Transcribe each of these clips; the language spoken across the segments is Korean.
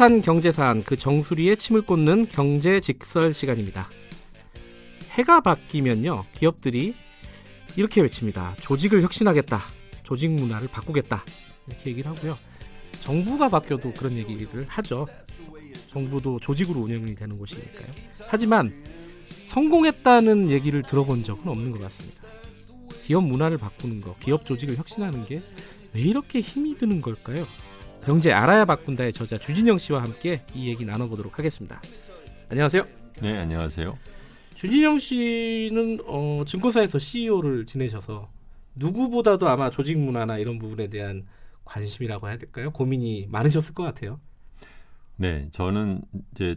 핫한 경제 사안 그 정수리에 침을 꽂는 경제 직설 시간입니다. 해가 바뀌면요 기업들이 이렇게 외칩니다. 조직을 혁신하겠다. 조직 문화를 바꾸겠다. 이렇게 얘기를 하고요. 정부가 바뀌어도 그런 얘기를 하죠. 정부도 조직으로 운영이 되는 곳이니까요. 하지만 성공했다는 얘기를 들어본 적은 없는 것 같습니다. 기업 문화를 바꾸는 거, 기업 조직을 혁신하는 게 왜 이렇게 힘이 드는 걸까요? 경제 알아야 바꾼다의 저자 주진영 씨와 함께 이 얘기 나눠보도록 하겠습니다. 안녕하세요. 네, 안녕하세요. 주진영 씨는 어, 증권사에서 CEO를 지내셔서 누구보다도 아마 조직 문화나 이런 부분에 대한 관심이라고 해야 될까요? 고민이 많으셨을 것 같아요. 네, 저는 이제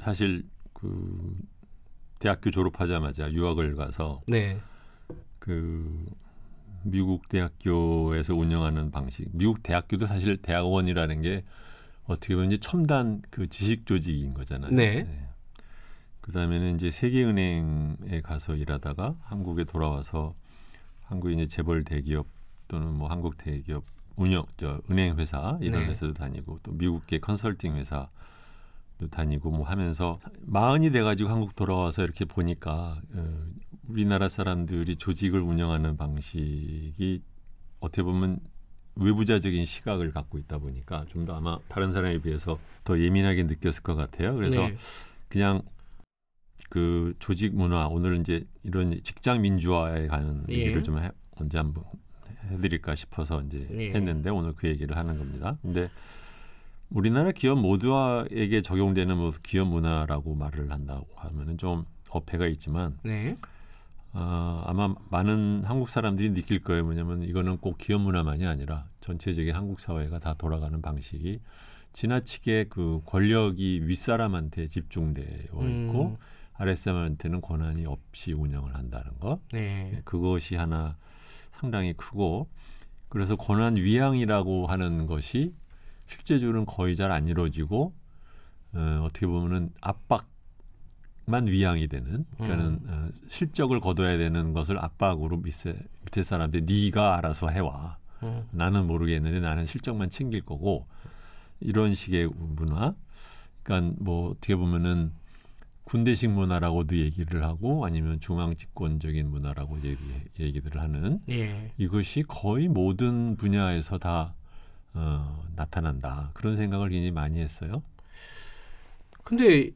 사실 그 대학교 졸업하자마자 유학을 가서 네. 그 미국 대학교에서 운영하는 방식. 미국 대학교도 사실 대학원이라는 게 어떻게 보면 이제 첨단 그 지식 조직인 거잖아요. 네. 그다음에는 이제 세계은행에 가서 일하다가 한국에 돌아와서 한국의 이제 재벌 대기업 또는 뭐 한국 대기업 운영 저 은행 회사 이런 네. 회사도 다니고 또 미국계 컨설팅 회사도 다니고 뭐 하면서 마흔이 돼가지고 한국 돌아와서 이렇게 보니까 어, 우리나라 사람들이 조직을 운영하는 방식이 어떻게 보면 외부자적인 시각을 갖고 있다 보니까 좀 더 아마 다른 사람에 비해서 더 예민하게 느꼈을 것 같아요. 그래서 네. 그냥 그 조직 문화 오늘 이제 이런 직장 민주화에 관한 예. 얘기를 좀 해, 언제 한번 해드릴까 싶어서 이제 예. 했는데 오늘 그 얘기를 하는 겁니다. 근데 우리나라 기업 모두에게 적용되는 뭐 기업 문화라고 말을 한다고 하면은 좀 어폐가 있지만 네. 아, 아마 많은 한국 사람들이 느낄 거예요. 뭐냐면 이거는 꼭 기업 문화만이 아니라 전체적인 한국 사회가 다 돌아가는 방식이 지나치게 그 권력이 윗사람한테 집중되어 있고 음. 아랫사람한테는 권한이 없이 운영을 한다는 것. 네. 그것이 하나 상당히 크고 그래서 권한 위양이라고 하는 것이 실제적으로는 거의 잘 안 이루어지고 어, 어떻게 보면은 압박 만 위양이 되는 그러니까는 어, 실적을 거둬야 되는 것을 압박으로 밑에 밑에 사람들 네가 알아서 해와 음. 나는 모르겠는데 나는 실적만 챙길 거고 이런 식의 문화 그러니까 뭐 어떻게 보면은 군대식 문화라고도 얘기를 하고 아니면 중앙 집권적인 문화라고 얘기, 얘기들을 하는 예. 이것이 거의 모든 분야에서 다 어, 나타난다 그런 생각을 굉장히 많이 했어요. 근데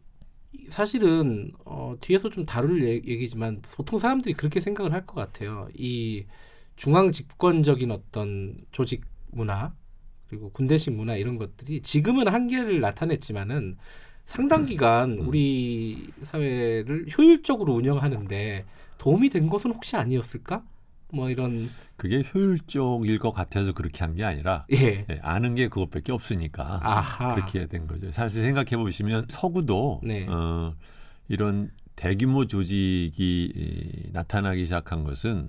사실은 어, 뒤에서 좀 다룰 얘- 얘기지만 보통 사람들이 그렇게 생각을 할 것 같아요. 이 중앙 집권적인 어떤 조직 문화 그리고 군대식 문화 이런 것들이 지금은 한계를 나타냈지만은 상당 기간 음. 우리 사회를 효율적으로 운영하는데 도움이 된 것은 혹시 아니었을까? 뭐 이런 그게 효율적일 것 같아서 그렇게 한 게 아니라 예. 예, 아는 게 그것밖에 없으니까 아하. 그렇게 된 거죠. 사실 생각해 보시면 서구도 네. 어, 이런 대규모 조직이 이, 나타나기 시작한 것은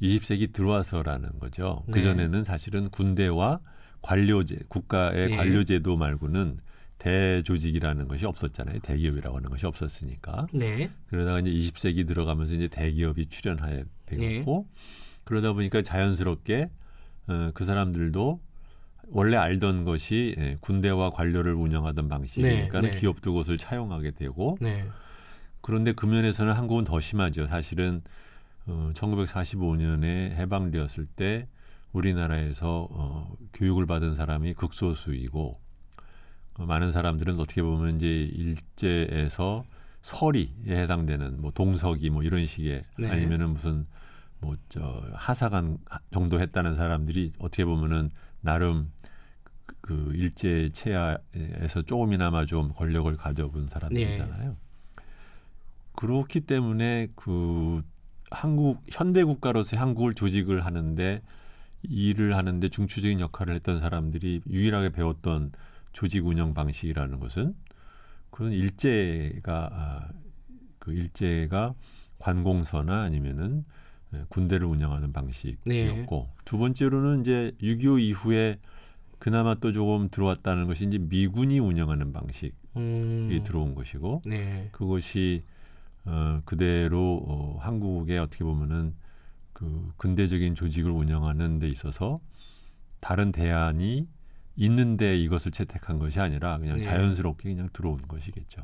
20세기 들어와서라는 거죠. 네. 그 전에는 사실은 군대와 관료제, 국가의 네. 관료제도 말고는 대조직이라는 것이 없었잖아요. 대기업이라고 하는 것이 없었으니까. 네. 그러다가 이제 20세기 들어가면서 이제 대기업이 출현하게 되었고 그러다 보니까 자연스럽게 어, 그 사람들도 원래 알던 것이 예, 군대와 관료를 운영하던 방식이니까 네, 는 네. 기업도 그것을 차용하게 되고 네. 그런데 그 면에서는 한국은 더 심하죠. 사실은 어, 1945년에 해방되었을 때 우리나라에서 어, 교육을 받은 사람이 극소수이고 어, 많은 사람들은 어떻게 보면 이제 일제에서 서리에 해당되는 뭐 동석이 뭐 이런 식의 네. 아니면은 무슨 뭐 저 하사관 정도 했다는 사람들이 어떻게 보면은 나름 그- 그 일제 체하에서 조금이나마 좀 권력을 가져본 사람들이잖아요. 그렇기 때문에 그 한국 현대 국가로서 한국을 조직을 하는데 일을 하는데 중추적인 역할을 했던 사람들이 유일하게 배웠던 조직 운영 방식이라는 것은 그건 일제가 아, 그 일제가 관공서나 아니면은 예, 군대를 운영하는 방식이었고 두 번째로는 이제 6.25 이후에 그나마 또 조금 들어왔다는 것이 이제 미군이 운영하는 방식이 음. 들어온 것이고 네. 그것이 어, 그대로 어, 한국에 어떻게 보면은 그 근대적인 조직을 운영하는 데 있어서 다른 대안이 있는데 이것을 채택한 것이 아니라 그냥 네. 자연스럽게 그냥 들어온 것이겠죠.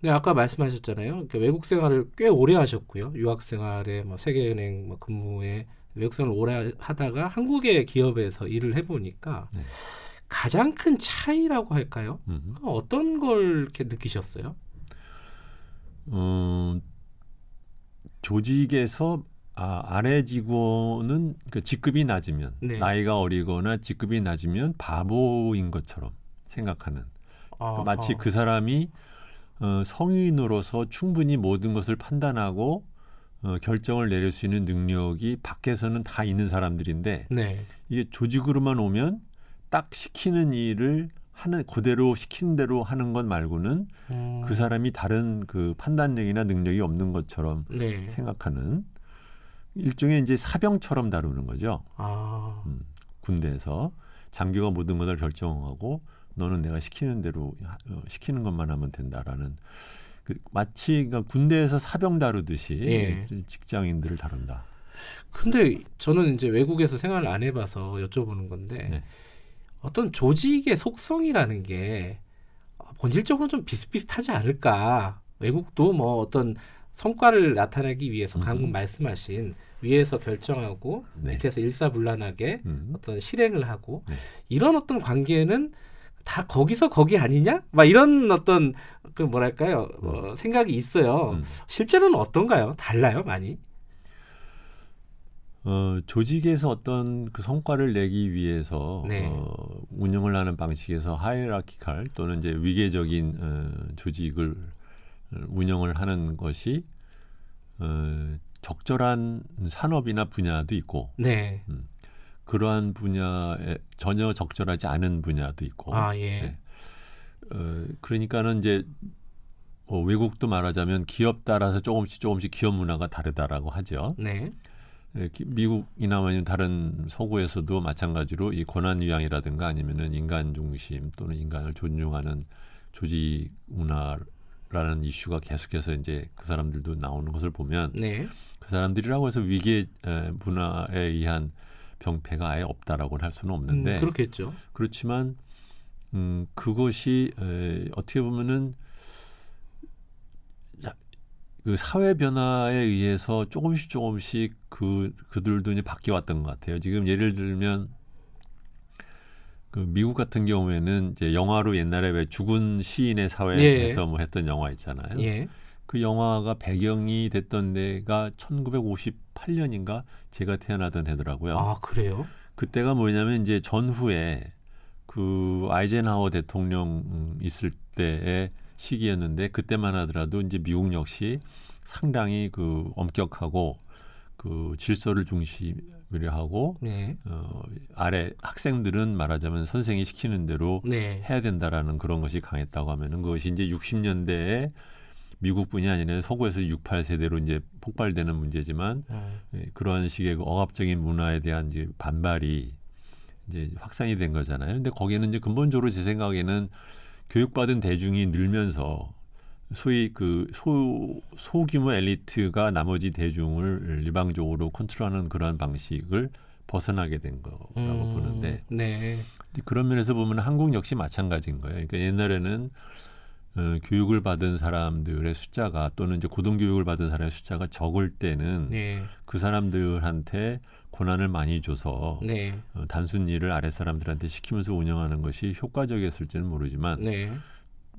네, 아까 말씀하셨잖아요. 그러니까 외국 생활을 꽤 오래 하셨고요. 유학 생활에 뭐 세계은행 뭐 근무에 외국 생활을 오래 하다가 한국의 기업에서 일을 해보니까 네. 가장 큰 차이라고 할까요? 음. 어떤 걸 이렇게 느끼셨어요? 음, 조직에서 아, 아래 직원은 그 직급이 낮으면 네. 나이가 어리거나 직급이 낮으면 바보인 것처럼 생각하는 아, 마치 아. 그 사람이 어, 성인으로서 충분히 모든 것을 판단하고 어, 결정을 내릴 수 있는 능력이 밖에서는 다 있는 사람들인데 네. 이게 조직으로만 오면 딱 시키는 일을 하는 그대로 시킨 대로 하는 것 말고는 음, 그 사람이 다른 그 판단력이나 능력이 없는 것처럼 네. 생각하는 일종의 이제 사병처럼 다루는 거죠. 아, 음, 군대에서 장교가 모든 것을 결정하고 너는 내가 시키는 대로 하- 어, 시키는 것만 하면 된다라는 그 마치 그러니까 군대에서 사병 다루듯이 예. 직장인들을 다룬다. 근데 저는 이제 외국에서 생활을 안 해봐서 여쭤보는 건데 네. 어떤 조직의 속성이라는 게 본질적으로 좀 비슷비슷하지 않을까? 외국도 뭐 어떤 성과를 나타내기 위해서 방금 음흠. 말씀하신 위에서 결정하고 네. 밑에서 일사불란하게 음. 어떤 실행을 하고 네. 이런 어떤 관계는 다 거기서 거기 아니냐? 막 이런 어떤 그 뭐랄까요 어, 생각이 있어요. 음. 실제로는 어떤가요? 달라요 많이? 어, 조직에서 어떤 그 성과를 내기 위해서 네. 어, 운영을 하는 방식에서 하이라키칼 또는 이제 위계적인 어, 조직을 어, 운영을 하는 것이 어, 적절한 산업이나 분야도 있고 네. 그러한 분야에 전혀 적절하지 않은 분야도 있고 아 예. 네. 어, 그러니까는 이제 뭐 외국도 말하자면 기업 따라서 조금씩 조금씩 기업 문화가 다르다라고 하죠. 네. 예, 기- 미국이나 아니면 다른 서구에서도 마찬가지로 이 권한 위양이라든가 아니면은 인간 중심 또는 인간을 존중하는 조직 문화 라는 이슈가 계속해서 이제 그 사람들도 나오는 것을 보면 네. 그 사람들이라고 해서 에, 문화에 의한 병폐가 아예 없다라고는 할 수는 없는데 음, 그렇겠죠. 그렇지만 음, 그것이 에, 어떻게 보면은 야, 그 사회 변화에 의해서 조금씩 조금씩 그 그들도 이제 바뀌어 왔던 것 같아요. 지금 예를 들면 그 미국 같은 경우에는 이제 영화로 옛날에 왜 죽은 시인의 사회에서 뭐 했던 영화 있잖아요. 예. 그 영화가 배경이 됐던 데가 1958년인가 제가 태어나던 해더라고요. 아 그래요? 그때가 뭐냐면 이제 전후에 그 아이젠하워 대통령 음, 있을 때의 시기였는데 그때만 하더라도 이제 미국 역시 상당히 그 엄격하고 그 질서를 중심 으로 하고 네. 어, 아래 학생들은 말하자면 선생이 시키는 대로 네. 해야 된다라는 그런 것이 강했다고 하면은 그것이 이제 60년대에 미국뿐이 아니라 서구에서 68 세대로 이제 폭발되는 문제지만 어, 예, 그런 식의 그 억압적인 문화에 대한 이제 반발이 이제 확산이 된 거잖아요. 근데 거기에는 이제 근본적으로 제 생각에는 교육받은 대중이 늘면서 소위 그 소, 소규모 엘리트가 나머지 대중을 일방적으로 컨트롤하는 그런 방식을 벗어나게 된 거라고 음, 보는데 네. 그런 면에서 보면 한국 역시 마찬가지인 거예요. 그러니까 옛날에는 어, 교육을 받은 사람들의 숫자가 또는 이제 고등교육을 받은 사람의 숫자가 적을 때는 네. 그 사람들한테 권한을 많이 줘서 네. 어, 단순 일을 아랫 사람들한테 시키면서 운영하는 것이 효과적이었을지는 모르지만 네.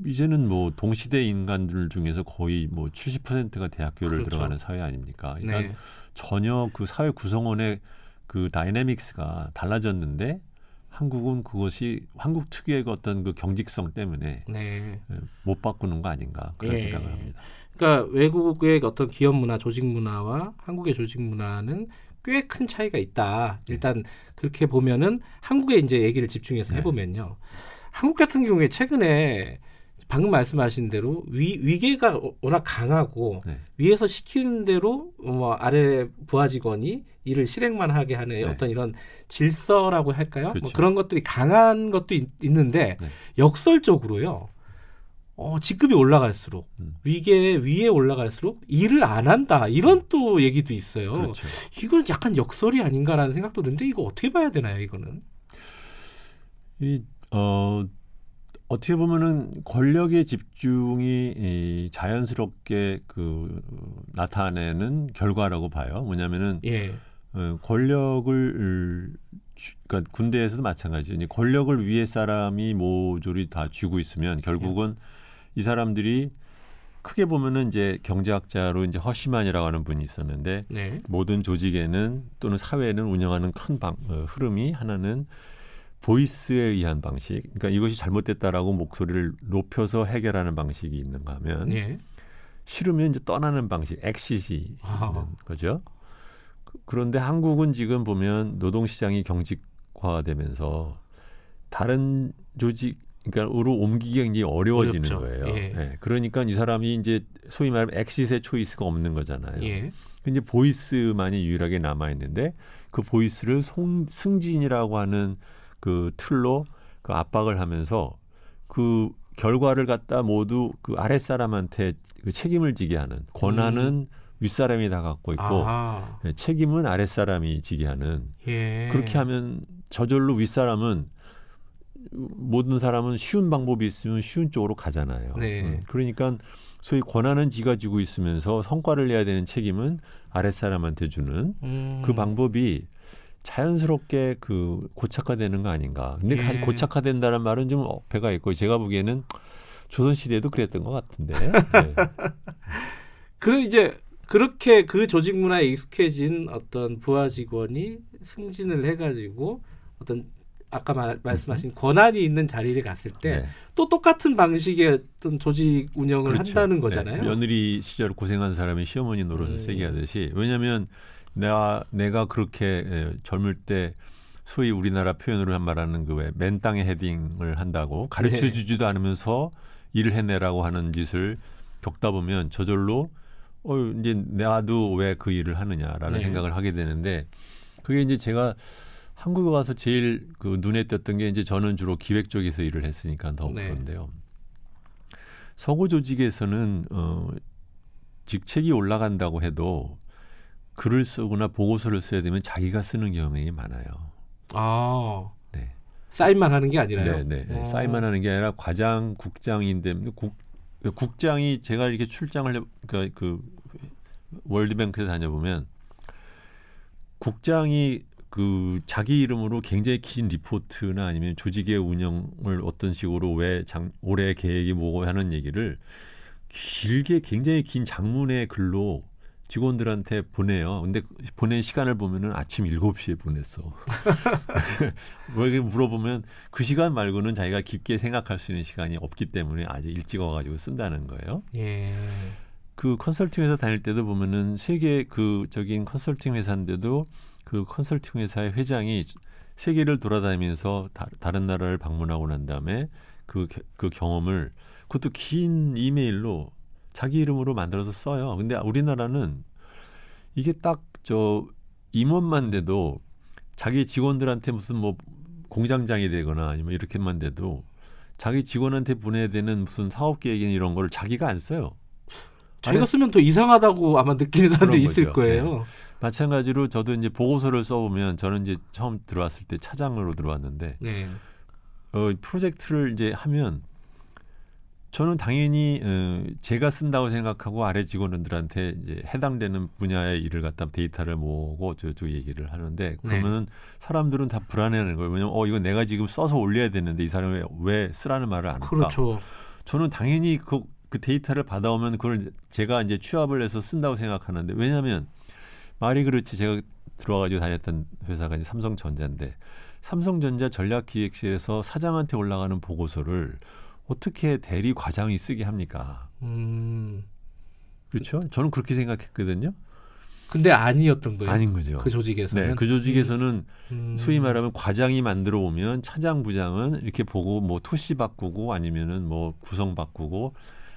이제는 뭐 동시대 인간들 중에서 거의 뭐 70%가 대학교를 그렇죠. 들어가는 사회 아닙니까? 그러니까 네. 전혀 그 사회 구성원의 그 다이내믹스가 달라졌는데 한국은 그것이 한국 특유의 그 어떤 그 경직성 때문에 네. 예, 못 바꾸는 거 아닌가 그런 예. 생각을 합니다. 그러니까 외국의 어떤 기업 문화, 조직 문화와 한국의 조직 문화는 꽤 큰 차이가 있다. 일단 그렇게 보면은 한국의 이제 얘기를 집중해서 네. 해보면요. 한국 같은 경우에 최근에 방금 말씀하신 대로 위, 위계가 워낙 강하고 네. 위에서 시키는 대로 뭐 아래 부하 직원이 일을 실행만 하게 하는 네. 어떤 이런 질서라고 할까요? 뭐 그렇죠. 그런 것들이 강한 것도 있, 는데 네. 역설적으로요. 어, 직급이 올라갈수록 음. 위계 위에 올라갈수록 일을 안 한다 이런 또 얘기도 있어요. 그렇죠. 이건 약간 역설이 아닌가라는 생각도 드는데 이거 어떻게 봐야 되나요? 이거는 이, 어, 어떻게 보면은 권력의 집중이 이 자연스럽게 그 나타내는 결과라고 봐요. 뭐냐면은 예. 어, 권력을 그러니까 군대에서도 마찬가지죠. 이제 권력을 위해 사람이 모조리 다 쥐고 있으면 결국은 이 사람들이 크게 보면은 이제 경제학자로 이제 허시만이라고 하는 분이 있었는데 네. 모든 조직에는 또는 사회는 운영하는 큰 방, 어, 흐름이 하나는 보이스에 의한 방식. 그러니까 이것이 잘못됐다라고 목소리를 높여서 해결하는 방식이 있는가 하면 예. 싫으면 이제 떠나는 방식, 엑시시 아. 거죠. 그- 그런데 한국은 지금 보면 노동시장이 경직화되면서 다른 조직 그러니까 으로 옮기기가 굉장히 어려워지는 어렵죠. 거예요. 예. 예, 그러니까 이 사람이 이제 소위 말하면 exit의 choice가 없는 거잖아요. 예. 근데 voice만이 유일하게 남아 있는데 그 voice를 송, 승진이라고 하는 그 틀로 그 압박을 하면서 그 결과를 갖다 모두 그 아랫사람한테 그 책임을 지게 하는 권한은 윗사람이 다 갖고 있고 음. 아하. 예, 책임은 아랫사람이 지게 하는 예. 그렇게 하면 저절로 윗사람은 모든 사람은 쉬운 방법이 있으면 쉬운 쪽으로 가잖아요. 네. 음, 그러니까 소위 권한은 지가 지고 있으면서 성과를 내야 되는 책임은 아랫사람한테 주는 음. 그 방법이 자연스럽게 그 고착화되는 거 아닌가. 근데 예. 고착화된다는 말은 좀 어폐가 있고 제가 보기에는 조선 시대도 그랬던 것 같은데. 네. 그 이제 그렇게 그 조직 문화에 익숙해진 어떤 부하 직원이 승진을 해가지고 어떤 아까 말, 말씀하신 권한이 있는 자리를 갔을 때또 네. 똑같은 방식의 어떤 조직 운영을 그렇죠. 한다는 거잖아요. 네. 며느리 시절 고생한 사람이 시어머니 노릇을 음. 세게 하듯이 왜냐하면 내가 내가 그렇게 예, 젊을 때 소위 우리나라 표현으로 한 말하는 그 왜 맨 땅에 헤딩을 한다고 가르쳐 네. 주지도 않으면서 일을 해내라고 하는 짓을 겪다 보면 저절로 어 이제 나도 왜 그 일을 하느냐라는 네. 생각을 하게 되는데 그게 이제 제가 한국에 와서 제일 그 눈에 띄었던 게 이제 저는 주로 기획 쪽에서 일을 했으니까 더 네. 그런데요. 서구 조직에서는 어 직책이 올라간다고 해도 글을 쓰거나 보고서를 써야 되면 자기가 쓰는 경향이 많아요. 아 네. 사인만 하는 게 아니라요. 네, 네. 어. 사인만 하는 게 아니라 과장, 국장인데 국 국장이 제가 이렇게 출장을 해, 그러니까 그 월드뱅크에 다녀보면 국장이 그 자기 이름으로 굉장히 긴 리포트나 아니면 조직의 운영을 어떤 식으로 왜 장, 올해 계획이 뭐고 하는 얘기를 길게 굉장히 긴 장문의 글로 직원들한테 보내요. 근데 보낸 시간을 보면은 아침 7시에 보냈어. 왜 이렇게 물어보면 그 시간 말고는 자기가 깊게 생각할 수 있는 시간이 없기 때문에 아주 일찍 와가지고 쓴다는 거예요. 예. 그 컨설팅 회사 다닐 때도 보면은 세계 그 적인 컨설팅 회사인데도 그 컨설팅 회사의 회장이 세계를 돌아다니면서 다, 다른 나라를 방문하고 난 다음에 그, 게- 그 경험을 그것도 긴 이메일로 자기 이름으로 만들어서 써요. 근데 우리나라는 이게 딱 저 임원만 돼도 자기 직원들한테 무슨 뭐 공장장이 되거나 아니면 이렇게만 돼도 자기 직원한테 보내야 되는 무슨 사업 계획이나 이런 거를 자기가 안 써요. 자기가 쓰면 더 이상하다고 아마 느끼는 그런 있을 거죠. 네. 거예요. 마찬가지로 저도 이제 보고서를 써보면 저는 이제 처음 들어왔을 때 차장으로 들어왔는데 네. 어, 프로젝트를 이제 하면 저는 당연히 어, 제가 쓴다고 생각하고 아래 직원들한테 이제 해당되는 분야의 일을 갖다 데이터를 모으고 저저 얘기를 하는데 그러면 사람들은 다 불안해하는 거예요. 왜냐면 어 이거 내가 지금 써서 올려야 되는데 이 사람이 왜 쓰라는 말을 안 할까? 그렇죠. 저는 당연히 그, 그 데이터를 받아오면 그걸 제가 이제 취합을 해서 쓴다고 생각하는데 왜냐하면 말이 그렇지 제가 들어가지고 다녔던 회사가 이제 삼성전자인데 삼성전자 전략기획실에서 사장한테 올라가는 보고서를 어떻게 대리 과장이 쓰게 합니까? 음. 그렇죠? 저는 그렇게 생각했거든요. 근데 아니었던 거예요. 아닌 거죠. 그 조직에서는. 네, 그 조직에서는 음. 소위 말하면 과장이 만들어 오면 차장 부장은 이렇게 보고 뭐 토시 바꾸고 아니면은 뭐 구성 바꾸고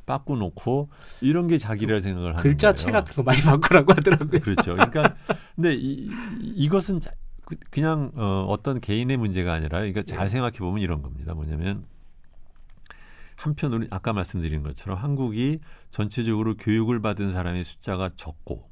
바꾸 놓고 이런 게 자기라 생각을 하는 글자체 거예요. 같은 거 많이 바꾸라고 하더라고요. 그렇죠. 그러니까 근데 이, 이- 이것은 자- 그- 그냥 어, 어떤 개인의 문제가 아니라 그러니까 잘 네. 생각해 보면 이런 겁니다. 뭐냐면 한편 우리 아까 말씀드린 것처럼 한국이 전체적으로 교육을 받은 사람의 숫자가 적고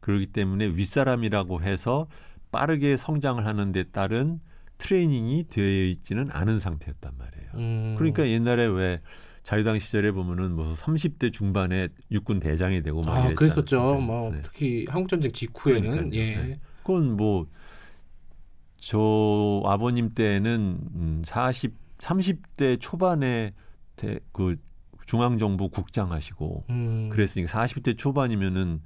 그렇기 때문에 윗사람이라고 해서 빠르게 성장을 하는 데 따른 트레이닝이 되어 있지는 않은 상태였단 말이에요. 음. 그러니까 옛날에 왜 자유당 시절에 보면은 뭐 30대 중반에 육군 대장이 되고 막 아, 그랬었죠. 뭐 네. 특히 한국 전쟁 직후에는. 예. 네. 그건 뭐 저 아버님 때는 음, 40 30대 초반에 대, 그 중앙정부 국장 하시고 음. 그랬으니까 40대 초반이면은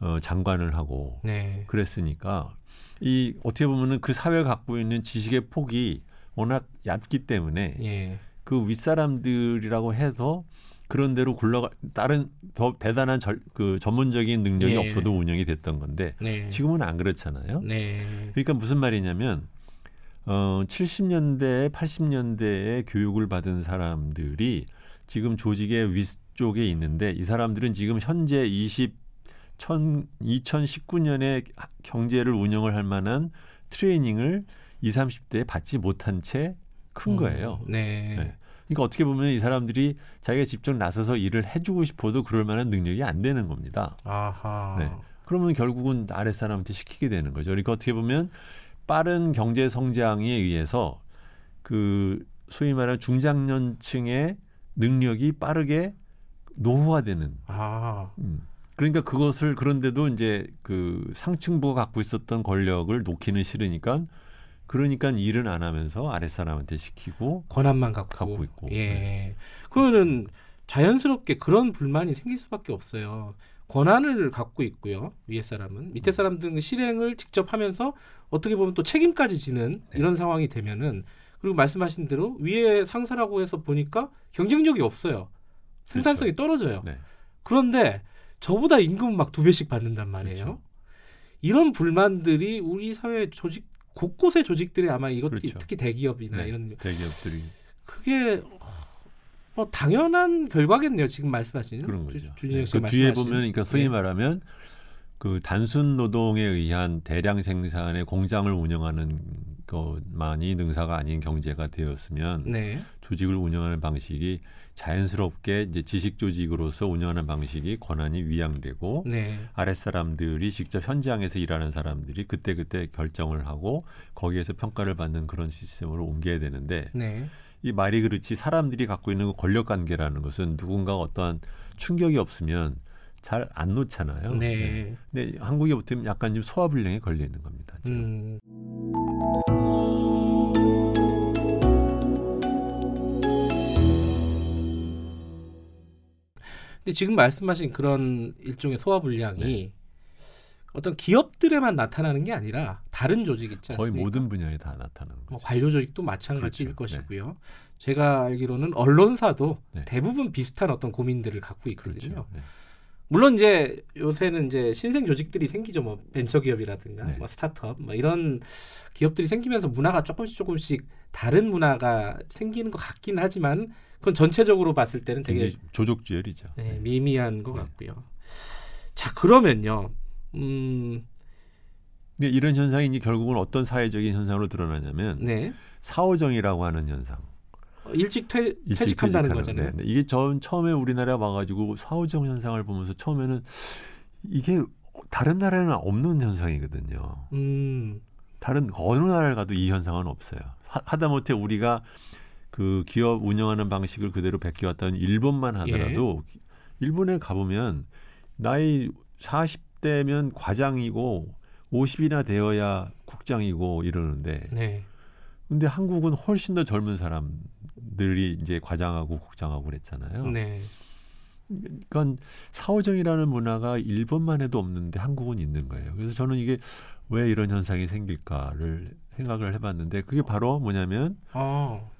어, 장관을 하고 네. 그랬으니까 이 어떻게 보면은 그 사회가 갖고 있는 지식의 폭이 워낙 얇기 때문에 예. 그 윗사람들이라고 해서 그런 대로 굴러가 다른 더 대단한 절, 그 전문적인 능력이 예. 없어도 운영이 됐던 건데 네. 지금은 안 그렇잖아요. 네. 그러니까 무슨 말이냐면 어 70년대 80년대에 교육을 받은 사람들이 지금 조직의 윗쪽에 있는데 이 사람들은 지금 현재 20 2019년에 경제를 운영을 할 만한 트레이닝을 20, 30대에 받지 못한 채 큰 거예요. 음, 네. 네. 그러니까 어떻게 보면 이 사람들이 자기가 직접 나서서 일을 해주고 싶어도 그럴 만한 능력이 안 되는 겁니다. 아하. 네. 그러면 결국은 아랫사람한테 시키게 되는 거죠. 그러니까 어떻게 보면 빠른 경제 성장에 의해서 그 소위 말하는 중장년층의 능력이 빠르게 노후화되는. 아. 음. 그러니까 그것을 그런데도 이제 그 상층부가 갖고 있었던 권력을 놓기는 싫으니까 그러니까 일은 안 하면서 아랫사람한테 시키고 권한만 갖고, 갖고 있고. 예. 네. 그거는 자연스럽게 그런 불만이 생길 수밖에 없어요. 권한을 갖고 있고요. 위에 사람은 밑에 음. 사람들은 실행을 직접 하면서 어떻게 보면 또 책임까지 지는 네. 이런 상황이 되면은 그리고 말씀하신 대로 위에 상사라고 해서 보니까 경쟁력이 없어요. 생산성이 그렇죠. 떨어져요. 네. 그런데 저보다 임금 막 두 배씩 받는단 말이에요. 그렇죠. 이런 불만들이 우리 사회 조직 곳곳의 조직들이 아마 이것 그렇죠. 특히 대기업이나 네, 이런 대기업들이 그게 뭐 당연한 결과겠네요. 지금 말씀하신 그런 거죠. 주, 네, 그 뒤에 보면 그러니까 소위 네. 말하면 그 단순 노동에 의한 대량 생산의 공장을 운영하는 것만이 능사가 아닌 경제가 되었으면 네. 조직을 운영하는 방식이 자연스럽게 이제 지식 조직으로서 운영하는 방식이 권한이 위양되고 네. 아랫 사람들이 직접 현장에서 일하는 사람들이 그때 그때 결정을 하고 거기에서 평가를 받는 그런 시스템으로 옮겨야 되는데 네. 이 말이 그렇지 사람들이 갖고 있는 그 권력 관계라는 것은 누군가 어떠한 충격이 없으면 잘 안 놓잖아요. 네. 네. 근데 한국에 붙으면 약간 좀 소화불량에 걸리는 겁니다. 지금. 음. 근데 지금 말씀하신 그런 일종의 소화 불량이 네. 어떤 기업들에만 나타나는 게 아니라 다른 조직 있지 않습니까? 거의 모든 분야에 다 나타나는 거죠. 뭐 관료 조직도 마찬가지일 그렇죠. 것이고요. 네. 제가 알기로는 언론사도 네. 대부분 비슷한 어떤 고민들을 갖고 있거든요. 그렇죠. 네. 물론 이제 요새는 이제 신생 조직들이 생기죠. 뭐 벤처 기업이라든가 네. 뭐 스타트업 뭐 이런 기업들이 생기면서 문화가 조금씩 조금씩 다른 문화가 생기는 것 같긴 하지만 그건 전체적으로 봤을 때는 되게 조족주열이죠. 네, 네. 미미한 것 네. 같고요. 자 그러면요. 음. 근데 이런 현상이 이제 결국은 어떤 사회적인 현상으로 드러나냐면 네. 사오정이라고 하는 현상. 어, 일찍 퇴, 일찍 퇴직한다는 거잖아요. 네, 네. 이게 전 처음에 우리나라 와가지고 사오정 현상을 보면서 처음에는 이게 다른 나라에는 없는 현상이거든요. 음. 다른 어느 나라를 가도 이 현상은 없어요. 하, 다못해 우리가 그 기업 운영하는 방식을 그대로 베껴왔던 일본만 하더라도 예. 일본에 가보면 나이 40 대면 과장이고 50이나 되어야 국장이고 이러는데 네. 근데 한국은 훨씬 더 젊은 사람들이 이제 과장하고 국장하고 그랬잖아요. 네. 그러니까 사오정이라는 문화가 일본만 해도 없는데 한국은 있는 거예요. 그래서 저는 이게 왜 이런 현상이 생길까를 생각을 해봤는데 그게 바로 뭐냐면 어.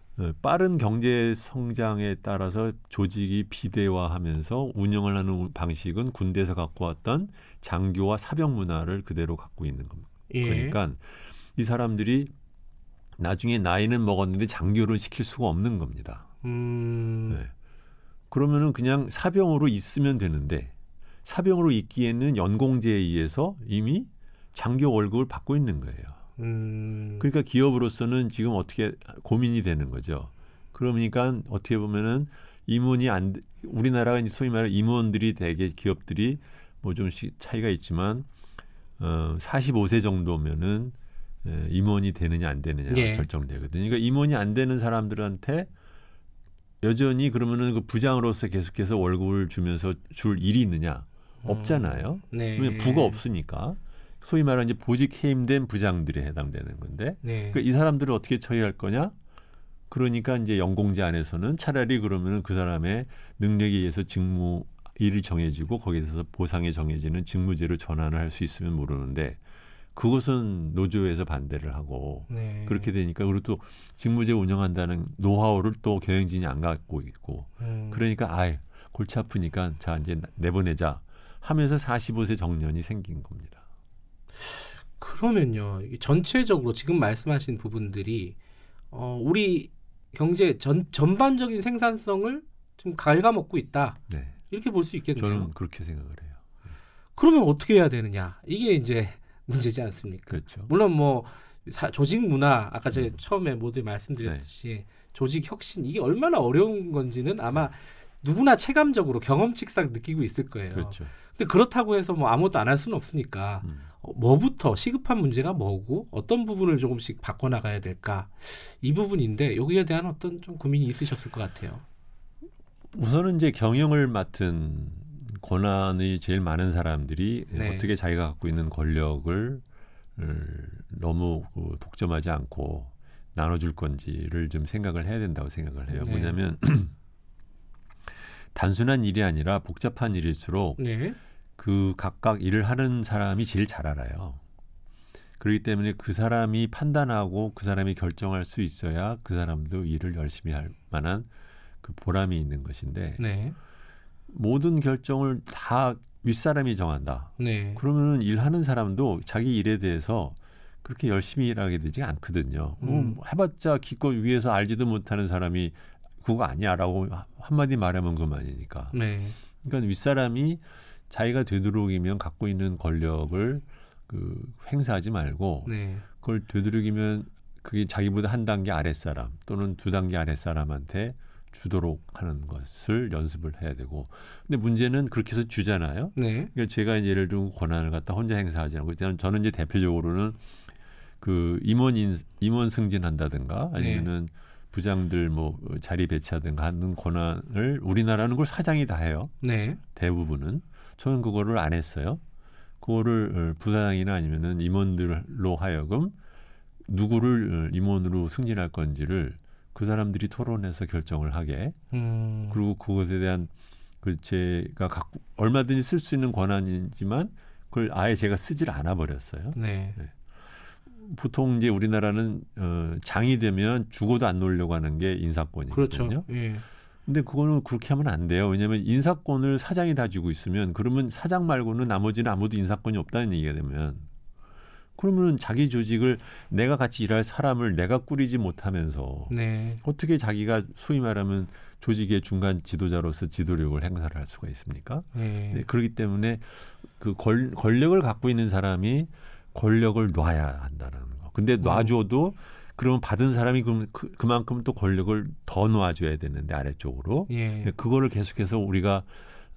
빠른 경제 성장에 따라서 조직이 비대화하면서 운영을 하는 방식은 군대에서 갖고 왔던 장교와 사병 문화를 그대로 갖고 있는 겁니다. 예. 그러니까 이 사람들이 나중에 나이는 먹었는데 장교를 시킬 수가 없는 겁니다. 음... 네. 그러면은 그냥 사병으로 있으면 되는데 사병으로 있기에는 연공제에 의해서 이미 장교 월급을 받고 있는 거예요. 음. 그러니까 기업으로서는 지금 어떻게 고민이 되는 거죠. 그러니까 어떻게 보면은 임원이 안 우리나라가 이제 소위 말해 임원들이 대개 기업들이 뭐 좀씩 차이가 있지만 어 45세 정도면은 예, 임원이 되느냐 안 되느냐가 예. 결정되거든요. 그러니까 임원이 안 되는 사람들한테 여전히 그러면은 그 부장으로서 계속해서 월급을 주면서 줄 일이 있느냐 없잖아요. 네. 왜냐면 부가 없으니까 소위 말하는 이제 보직 해임된 부장들에 해당되는 건데 네. 그러니까 이 사람들을 어떻게 처리할 거냐? 그러니까 이제 연공제 안에서는 차라리 그러면은 그 사람의 능력에 의해서 직무 일이 정해지고 거기에 대해서 보상이 정해지는 직무제로 전환을 할 수 있으면 모르는데 그것은 노조에서 반대를 하고 네. 그렇게 되니까 그리고 또 직무제 운영한다는 노하우를 또 경영진이 안 갖고 있고 음. 그러니까 아예 골치 아프니까 자 이제 내보내자 하면서 45세 정년이 생긴 겁니다. 그러면요. 전체적으로 지금 말씀하신 부분들이 어, 우리 경제 전 전반적인 생산성을 좀 갉아먹고 있다. 네. 이렇게 볼 수 있겠네요. 저는 그렇게 생각을 해요. 그러면 어떻게 해야 되느냐? 이게 이제 문제지 않습니까? 그렇죠. 물론 뭐 사- 조직 문화 아까 제가 음. 처음에 모두 말씀드렸듯이 조직 혁신 이게 얼마나 어려운 건지는 아마 누구나 체감적으로 경험칙상 느끼고 있을 거예요. 그렇죠. 근데 그렇다고 해서 뭐 아무것도 안 할 수는 없으니까 음. 어, 뭐부터 시급한 문제가 뭐고 어떤 부분을 조금씩 바꿔나가야 될까 이 부분인데 여기에 대한 어떤 좀 고민이 있으셨을 것 같아요. 우선은 이제 경영을 맡은 권한이 제일 많은 사람들이 네. 어떻게 자기가 갖고 있는 권력을 을 너무 그 독점하지 않고 나눠줄 건지를 좀 생각을 해야 된다고 생각을 해요. 네. 뭐냐면 단순한 일이 아니라 복잡한 일일수록 네. 그 각각 일을 하는 사람이 제일 잘 알아요. 그렇기 때문에 그 사람이 판단하고 그 사람이 결정할 수 있어야 그 사람도 일을 열심히 할 만한 그 보람이 있는 것인데 네. 모든 결정을 다 윗사람이 정한다. 네. 그러면은 일하는 사람도 자기 일에 대해서 그렇게 열심히 일하게 되지 않거든요. 음. 뭐 해봤자 기껏 위에서 알지도 못하는 사람이 그거 아니야라고 한마디 말하면 그만이니까. 네. 그러니까 윗사람이 자기가 되도록이면 갖고 있는 권력을 그 행사하지 말고 네. 그걸 되도록이면 그게 자기보다 한 단계 아랫사람 또는 두 단계 아랫사람한테 주도록 하는 것을 연습을 해야 되고 근데 문제는 그렇게 해서 주잖아요. 네. 그러니까 제가 예를 들고 권한을 갖다 혼자 행사하지 않고 일단 저는 이제 대표적으로는 그 임원 인 임원 승진한다든가 아니면은 부장들 뭐 자리 배치하든가 하는 권한을 우리나라는 걸 사장이 다 해요. 네. 대부분은 저는 그거를 안 했어요. 그거를 어, 부사장이나 아니면은 임원들로 하여금 누구를 어, 임원으로 승진할 건지를 그 사람들이 토론해서 결정을 하게 음. 그리고 그것에 대한 그 제가 갖고 얼마든지 쓸 수 있는 권한이지만 그걸 아예 제가 쓰질 않아 버렸어요. 네. 보통 이제 우리나라는 어, 장이 되면 죽어도 안 놓으려고 하는 게 인사권이거든요. 그렇죠. 예. 근데 그거는 그렇게 하면 안 돼요. 왜냐하면 인사권을 사장이 다 쥐고 있으면 그러면 사장 말고는 나머지는 아무도 인사권이 없다는 얘기가 되면 그러면 자기 조직을 내가 같이 일할 사람을 내가 꾸리지 못하면서 네. 어떻게 자기가 소위 말하면 조직의 중간 지도자로서 지도력을 행사를 할 수가 있습니까? 네. 네, 그렇기 때문에 그 권, 권력을 갖고 있는 사람이 권력을 놔야 한다는 거. 근데 놔줘도 그러면 받은 사람이 그, 그만큼 또 권력을 더 놔줘야 되는데 아래쪽으로 예. 그거를 계속해서 우리가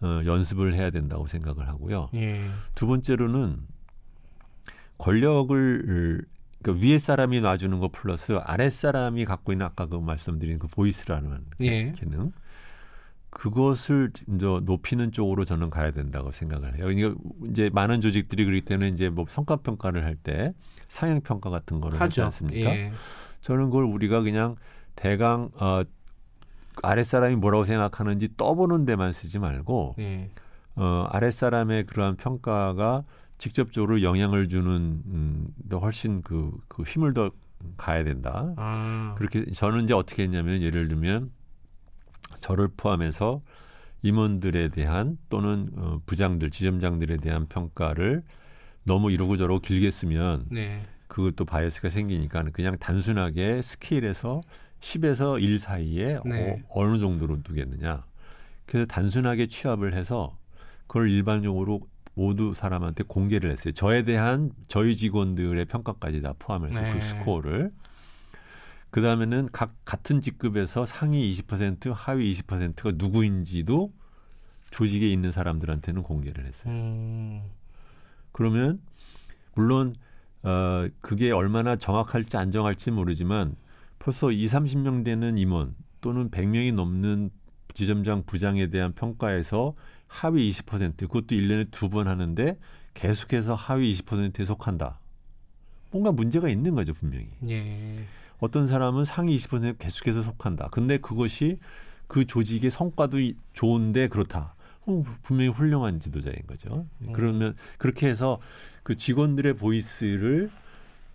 어, 연습을 해야 된다고 생각을 하고요. 예. 두 번째로는 권력을 그 위에 사람이 놔주는 거 플러스 아래 사람이 갖고 있는 아까 그 말씀드린 그 보이스라는 예. 기능 그것을 이제 높이는 쪽으로 저는 가야 된다고 생각을 해요. 그러니까 이제 많은 조직들이 그렇기 때문에 이제 뭐 성과 평가를 할때 상향 평가 같은 거를 하지. 않습니까? 예. 저는 그걸 우리가 그냥 대강 어, 아랫 사람이 뭐라고 생각하는지 떠보는 데만 쓰지 말고 예. 어, 아랫 사람의 그러한 평가가 직접적으로 영향을 주는 음, 더 훨씬 그, 그 힘을 더 가야 된다. 아. 그렇게 저는 이제 어떻게 했냐면 예를 들면 저를 포함해서 임원들에 대한 또는 어, 부장들, 지점장들에 대한 평가를 너무 이러고 저러고 길게 쓰면 네. 그것도 bias가 생기니까 그냥 단순하게 스케일에서 10에서 1 사이에 네. 어, 느 정도로 두겠느냐. 그래서 단순하게 취합을 해서 그걸 일반적으로 모두 사람한테 공개를 했어요. 저에 대한 저희 직원들의 평가까지 다 포함해서 네. 그 스코어를 그 다음에는 각 같은 직급에서 상위 20% 하위 20%가 누구인지도 조직에 있는 사람들한테는 공개를 했어요. 음. 그러면 물론 어, 그게 얼마나 정확할지 안 정할지 모르지만 벌써 2, 30명 되는 임원 또는 100명이 넘는 지점장 부장에 대한 평가에서 하위 20% 그것도 1년에 두 번 하는데 계속해서 하위 20%에 속한다. 뭔가 문제가 있는 거죠, 분명히. 예. 어떤 사람은 상위 20% 계속해서 속한다. 근데 그것이 그 조직의 성과도 좋은데 그렇다. 어, 분명히 훌륭한 지도자인 거죠. 음. 그러면 그렇게 해서 그 직원들의 보이스를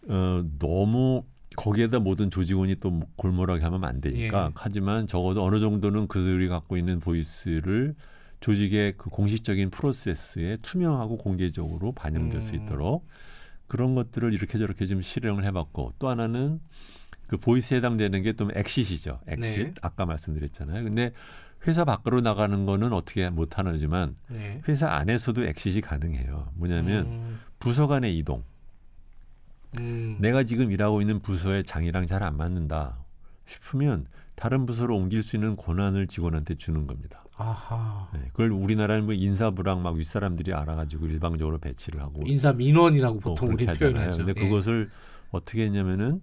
어, 너무 거기에다 모든 조직원이 또 골몰하게 하면 안 되니까 예. 하지만 적어도 어느 정도는 그들이 갖고 있는 보이스를 조직의 그 공식적인 프로세스에 투명하고 공개적으로 반영될 수 음. 있도록 그런 것들을 이렇게 저렇게 좀 실행을 해봤고 또 하나는 그 voice에 해당되는 게 또 엑시시죠. 엑시 네. 아까 말씀드렸잖아요. 근데 회사 밖으로 나가는 거는 어떻게 못 하지만 네. 회사 안에서도 exit이 가능해요. 뭐냐면 음, 부서 간의 이동. 음, 내가 지금 일하고 있는 부서의 장이랑 잘 안 맞는다 싶으면 다른 부서로 옮길 수 있는 권한을 직원한테 주는 겁니다. 아하. 네, 그걸 우리나라는 뭐 인사부랑 막 윗사람들이 알아가지고 일방적으로 배치를 하고 인사 민원이라고 뭐 보통 우리. 표현하죠. 근데 예. 그것을 어떻게 했냐면은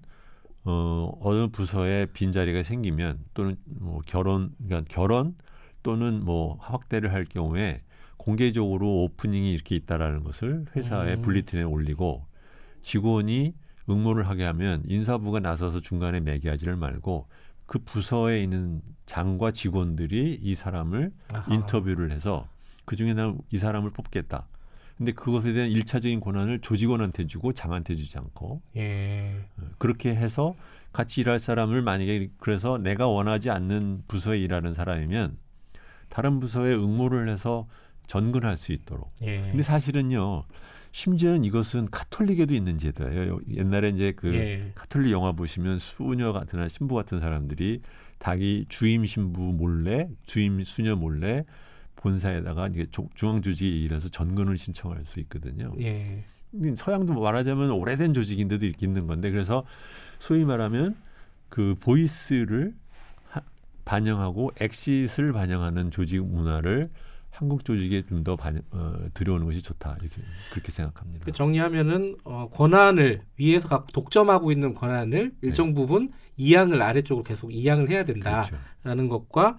어 어느 부서에 빈 자리가 생기면 또는 뭐 결혼 그러니까 결혼 또는 뭐 확대를 할 경우에 공개적으로 오프닝이 이렇게 있다라는 것을 회사의 음. 블리틴에 올리고 직원이 응모를 하게 하면 인사부가 나서서 중간에 매기하지를 말고 그 부서에 있는 장과 직원들이 이 사람을 아하. 인터뷰를 해서 그 중에 난 이 사람을 뽑겠다. 근데 그것에 대한 일차적인 권한을 조직원한테 주고 장한테 주지 않고 예. 어, 그렇게 해서 같이 일할 사람을 만약에 그래서 내가 원하지 않는 부서에 일하는 사람이면 다른 부서에 응모를 해서 전근할 수 있도록. 예. 근데 사실은요. 심지어는 이것은 카톨릭에도 있는 제도예요. 옛날에 이제 그 예. 카톨릭 영화 보시면 수녀 같은 신부 같은 사람들이 자기 주임 신부 몰래 주임 수녀 몰래 본사에다가 이게 조- 중앙 조직에 일해서 전근을 신청할 수 있거든요. 예. 서양도 말하자면 오래된 조직인데도 이렇게 있는 건데 그래서 소위 말하면 그 보이스를 하- 반영하고 엑싯을 반영하는 조직 문화를 한국 조직에 좀더 어, 들여오는 것이 좋다 이렇게 그렇게 생각합니다. 그 정리하면은 어, 권한을 위에서 각 독점하고 있는 권한을 일정 부분 이양을 아래쪽으로 계속 이양을 해야 된다라는 네. 그렇죠. 것과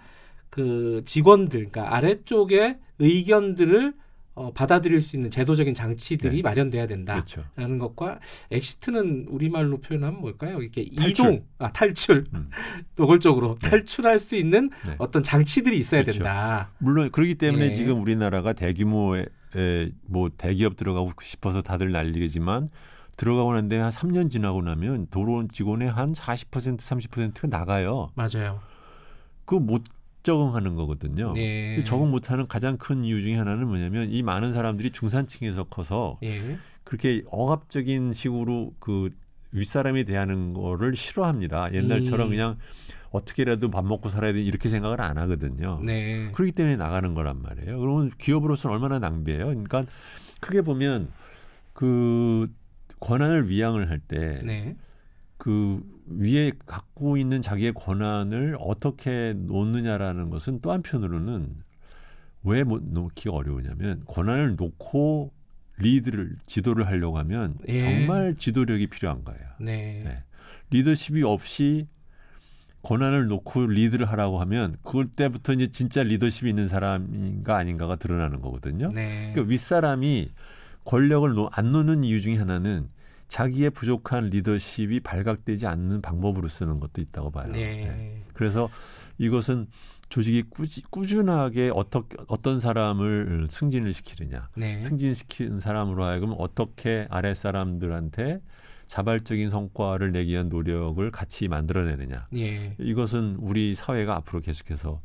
그 직원들, 그러니까 아래쪽의 의견들을 어, 받아들일 수 있는 제도적인 장치들이 네. 마련돼야 된다라는 그렇죠. 것과 exit는 우리말로 표현하면 뭘까요? 이렇게 탈출. 이동, 아 탈출, 음. 노골적으로 네. 탈출할 수 있는 네. 어떤 장치들이 있어야 그렇죠. 된다. 물론 그렇기 때문에 예. 지금 우리나라가 대규모의 에, 뭐 대기업 들어가고 싶어서 다들 난리겠지만 들어가고 난 다음에 한 3년 지나고 나면 도로 직원의 한 40% 30%가 나가요. 맞아요. 그거 못 적응하는 거거든요. 예. 그 적응 못하는 가장 큰 이유 중에 하나는 뭐냐면 이 많은 사람들이 중산층에서 커서 예. 그렇게 억압적인 식으로 그 윗사람이 대하는 거를 싫어합니다. 옛날처럼 음. 그냥 어떻게라도 밥 먹고 살아야 돼 이렇게 생각을 안 하거든요. 네. 그렇기 때문에 나가는 거란 말이에요. 그러면 기업으로서는 얼마나 낭비예요. 그러니까 크게 보면 그 권한을 위양을 할때 네. 그 위에 갖고 있는 자기의 권한을 어떻게 놓느냐라는 것은 또 한편으로는 왜 못 놓기가 어려우냐면 권한을 놓고 리드를 지도를 하려고 하면 예. 정말 지도력이 필요한 거예요. 네. 네. 리더십이 없이 권한을 놓고 리드를 하라고 하면 그럴 때부터 이제 진짜 리더십이 있는 사람인가 아닌가가 드러나는 거거든요. 네. 그러니까 윗사람이 권력을 놓, 안 놓는 이유 중에 하나는 자기의 부족한 리더십이 발각되지 않는 방법으로 쓰는 것도 있다고 봐요. 네. 네. 그래서 이것은 조직이 꾸지, 꾸준하게 어떻게 어떤 사람을 승진을 시키느냐, 네. 승진시킨 사람으로 하여금 어떻게 아래 사람들한테 자발적인 성과를 내기 위한 노력을 같이 만들어내느냐. 예. 이것은 우리 사회가 앞으로 계속해서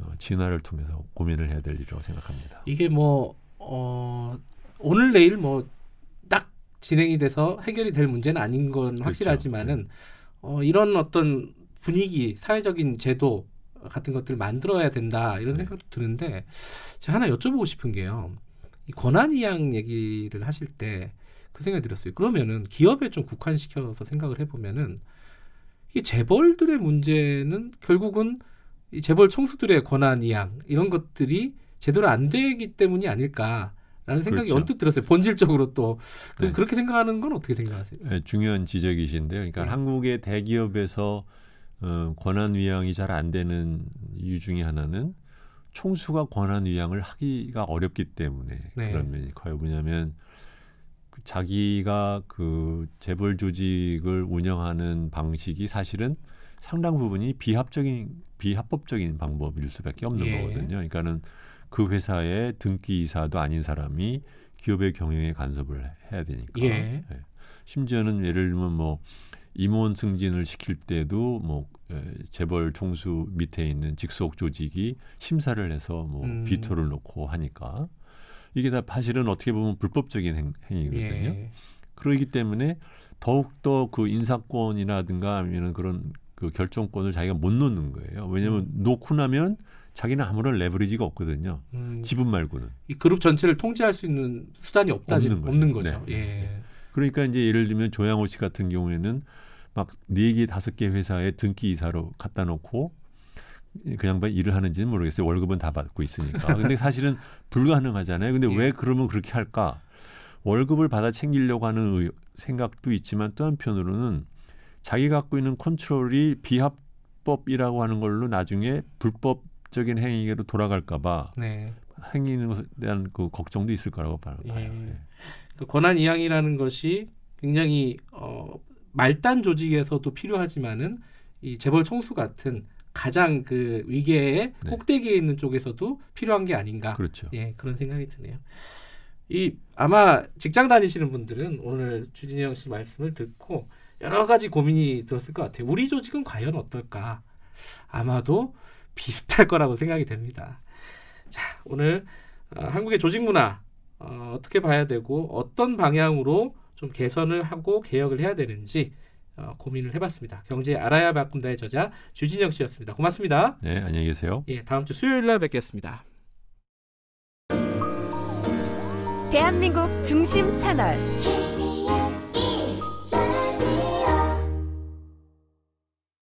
어, 진화를 통해서 고민을 해야 될 일이라고 생각합니다. 이게 뭐 어, 오늘 내일 뭐딱 진행이 돼서 해결이 될 문제는 아닌 건 그렇죠. 확실하지만은 어, 이런 어떤 분위기, 사회적인 제도 같은 것들을 만들어야 된다 이런 네. 생각도 드는데 제가 하나 여쭤보고 싶은 게요. 이 권한 이양 얘기를 하실 때 그 생각이 들었어요. 그러면은 기업에 좀 국한시켜서 생각을 해보면은 이 재벌들의 문제는 결국은 이 재벌 총수들의 권한 이양 이런 것들이 제대로 안 되기 때문이 아닐까 라는 생각이 그렇죠. 언뜻 들었어요. 본질적으로 또 그, 네. 그렇게 생각하는 건 어떻게 생각하세요? 네, 중요한 지적이신데요. 그러니까 네. 한국의 대기업에서 어, 권한 위양이 잘 안 되는 이유 중에 하나는 총수가 권한 위양을 하기가 어렵기 때문에 네. 그런 면이 커요. 뭐냐면 그 자기가 그 재벌 조직을 운영하는 방식이 사실은 상당 부분이 비합적인 비합법적인 방법일 수밖에 없는 예. 거거든요. 그러니까는 그 회사의 등기 이사도 아닌 사람이 기업의 경영에 간섭을 해야 되니까. 예. 예. 심지어는 예를 들면 뭐 임원 승진을 시킬 때도 뭐 에, 재벌 총수 밑에 있는 직속 조직이 심사를 해서 뭐 음. 비토를 놓고 하니까 이게 다 사실은 어떻게 보면 불법적인 행, 행위거든요. 예. 그러기 때문에 더욱 더 그 인사권이라든가 아니면 그런 그 결정권을 자기가 못 놓는 거예요. 왜냐하면 음. 놓고 나면 자기는 아무런 레버리지가 없거든요. 음, 지분 말고는. 이 그룹 전체를 통제할 수 있는 수단이 없다지 없는 거죠. 없는 거죠. 네. 예. 그러니까 이제 예를 들면 조양호 씨 같은 경우에는 막 네 개 다섯 개 회사에 등기 이사로 갖다 놓고 그 양반 일을 하는지는 모르겠어요. 월급은 다 받고 있으니까. 근데 사실은 불가능하잖아요. 근데 예. 왜 그러면 그렇게 할까? 월급을 받아 챙기려고 하는 의- 생각도 있지만 또 한편으로는 자기 갖고 있는 컨트롤이 비합법이라고 하는 걸로 나중에 불 법적인 행위로 돌아갈까봐 네. 행위는 것에 대한 그 걱정도 있을 거라고 봐요. 예. 예. 그 권한 이양이라는 것이 굉장히 어, 말단 조직에서도 필요하지만은 이 재벌 총수 같은 가장 그 위계의 네. 꼭대기에 있는 쪽에서도 필요한 게 아닌가. 그렇죠. 예, 그런 생각이 드네요. 이 아마 직장 다니시는 분들은 오늘 주진영 씨 말씀을 듣고 여러 가지 고민이 들었을 것 같아요. 우리 조직은 과연 어떨까? 아마도 비슷할 거라고 생각이 됩니다. 자, 오늘 어, 한국의 조직 문화 어, 어떻게 봐야 되고 어떤 방향으로 좀 개선을 하고 개혁을 해야 되는지 어, 고민을 해봤습니다. 경제 알아야 바꾼다의 저자 주진영 씨였습니다. 고맙습니다. 네, 안녕히 계세요. 예, 다음 주 수요일 날 뵙겠습니다. 대한민국 중심 채널